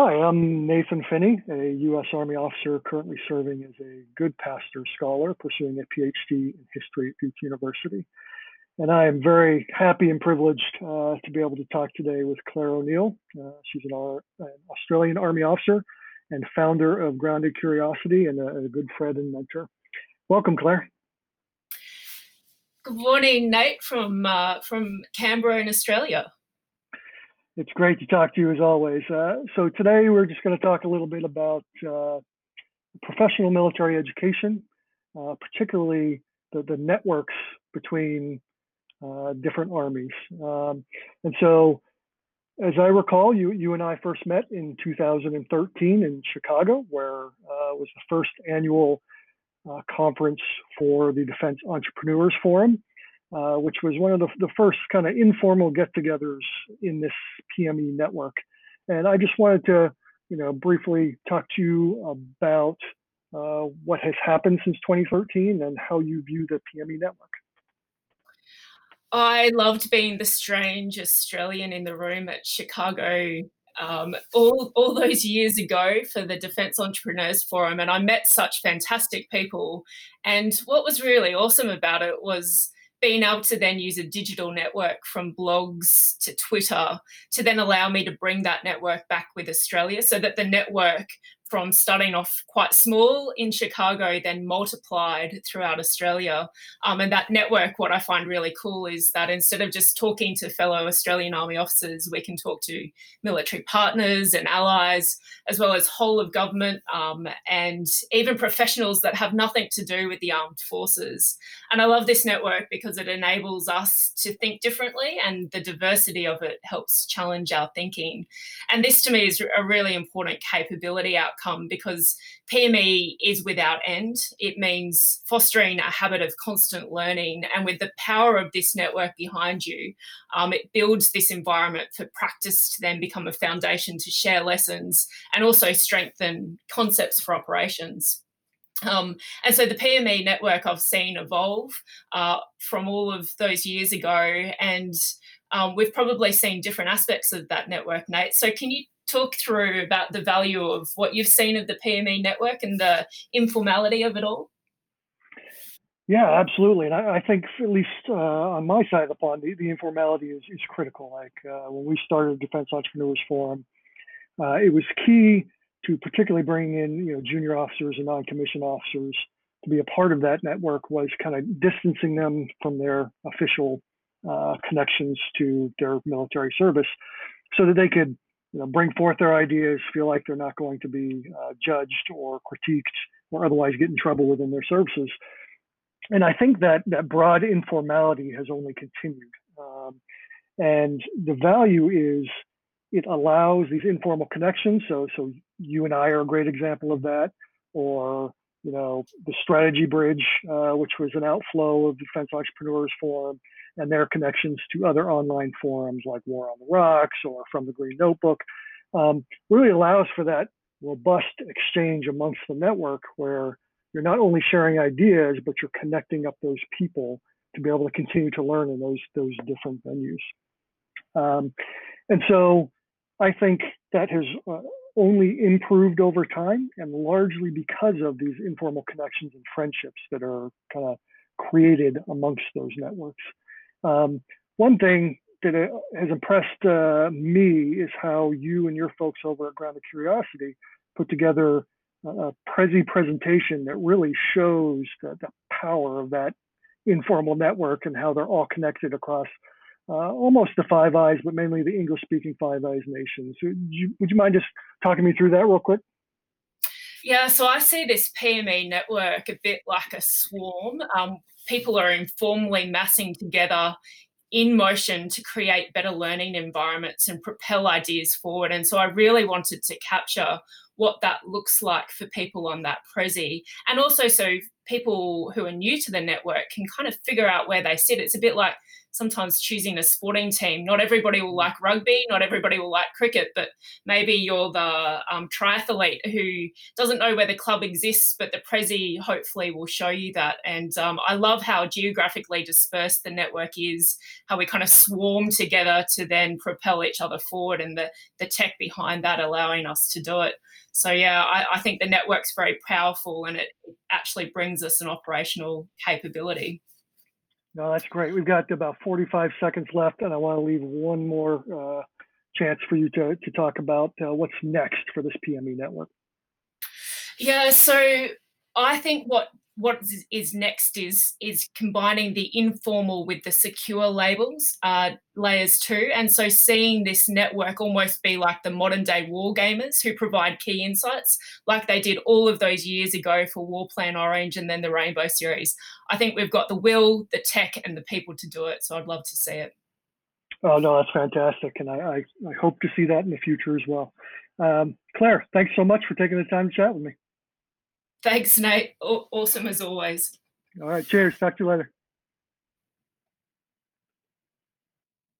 Hi, I'm Nathan Finney, a U.S. Army officer currently serving as a Goodpaster Scholar pursuing a PhD in history at Duke University. And I am very happy and privileged uh, to be able to talk today with Claire O'Neill. Uh, she's an, an, Australian Army officer and founder of Grounded Curiosity and a, a good friend and mentor. Welcome, Claire. Good morning, Nate, from uh, from Canberra in Australia. It's great to talk to you as always. Uh, so today we're just going to talk a little bit about uh, professional military education, uh, particularly the, the networks between uh, different armies. Um, and so, as I recall, you you and I first met in 2013 in Chicago, where uh, was the first annual uh, conference for the Defense Entrepreneurs Forum. Uh, which was one of the, the first kind of informal get-togethers in this PME network. And I just wanted to, you know, briefly talk to you about uh, what has happened since 2013 and how you view the PME network. I loved being the strange Australian in the room at Chicago um, all, all those years ago for the Defence Entrepreneurs Forum, and I met such fantastic people. And what was really awesome about it was being able to then use a digital network from blogs to Twitter to then allow me to bring that network back with Australia so that the network from starting off quite small in Chicago, then multiplied throughout Australia. Um, and that network, what I find really cool is that instead of just talking to fellow Australian Army officers, we can talk to military partners and allies, as well as whole of government um, and even professionals that have nothing to do with the armed forces. And I love this network because it enables us to think differently, and the diversity of it helps challenge our thinking. And this to me is a really important capability out outcome because PME is without end. It means fostering a habit of constant learning. And with the power of this network behind you, um, it builds this environment for practice to then become a foundation to share lessons and also strengthen concepts for operations. Um, and so the PME network I've seen evolve uh, from all of those years ago, and um, we've probably seen different aspects of that network, Nate. So can you talk through about the value of what you've seen of the PME network and the informality of it all? Yeah, absolutely. And I, I think, at least uh, on my side of the pond, the, the informality is, is critical. Like uh, when we started Defense Entrepreneurs Forum, uh, it was key to particularly bringing in you know junior officers and non-commissioned officers to be a part of that network was kind of distancing them from their official uh, connections to their military service so that they could you know, bring forth their ideas, feel like they're not going to be uh, judged or critiqued or otherwise get in trouble within their services. And I think that that broad informality has only continued. Um, and the value is it allows these informal connections. So, so you and I are a great example of that, or you know, the Strategy Bridge, uh, which was an outflow of Defense Entrepreneurs Forum, and their connections to other online forums like War on the Rocks or From the Green Notebook, um, really allows for that robust exchange amongst the network where you're not only sharing ideas, but you're connecting up those people to be able to continue to learn in those those different venues. Um, and so I think that has uh, only improved over time and largely because of these informal connections and friendships that are kind of created amongst those networks. Um, one thing that uh, has impressed uh, me is how you and your folks over at Grounded Curiosity put together a Prezi presentation that really shows the, the power of that informal network and how they're all connected across uh, almost the Five Eyes, but mainly the English speaking Five Eyes nations. So you, would you mind just talking me through that real quick? Yeah, so I see this PME network a bit like a swarm. Um, people are informally massing together in motion to create better learning environments and propel ideas forward. And so I really wanted to capture what that looks like for people on that Prezi. And also, so people who are new to the network can kind of figure out where they sit. It's a bit like sometimes choosing a sporting team. Not everybody will like rugby, not everybody will like cricket, but maybe you're the um, triathlete who doesn't know where the club exists, but the Prezi hopefully will show you that. And um, I love how geographically dispersed the network is, how we kind of swarm together to then propel each other forward, and the, the tech behind that allowing us to do it. So yeah, I, I think the network's very powerful and it actually brings us an operational capability. No, that's great. We've got about 45 seconds left, and I want to leave one more uh, chance for you to, to talk about uh, what's next for this PME network. Yeah, so I think what what is next is is combining the informal with the secure labels uh, layers too. And so seeing this network almost be like the modern day war gamers who provide key insights like they did all of those years ago for war plan orange and then the rainbow series. I think we've got the will the tech and the people to do it so i'd love to see it. Oh no that's fantastic and i i, I hope to see that in the future as well. Um, claire thanks so much for taking the time to chat with me Thanks, Nate. awesome as always. All right. Cheers. Talk to you later.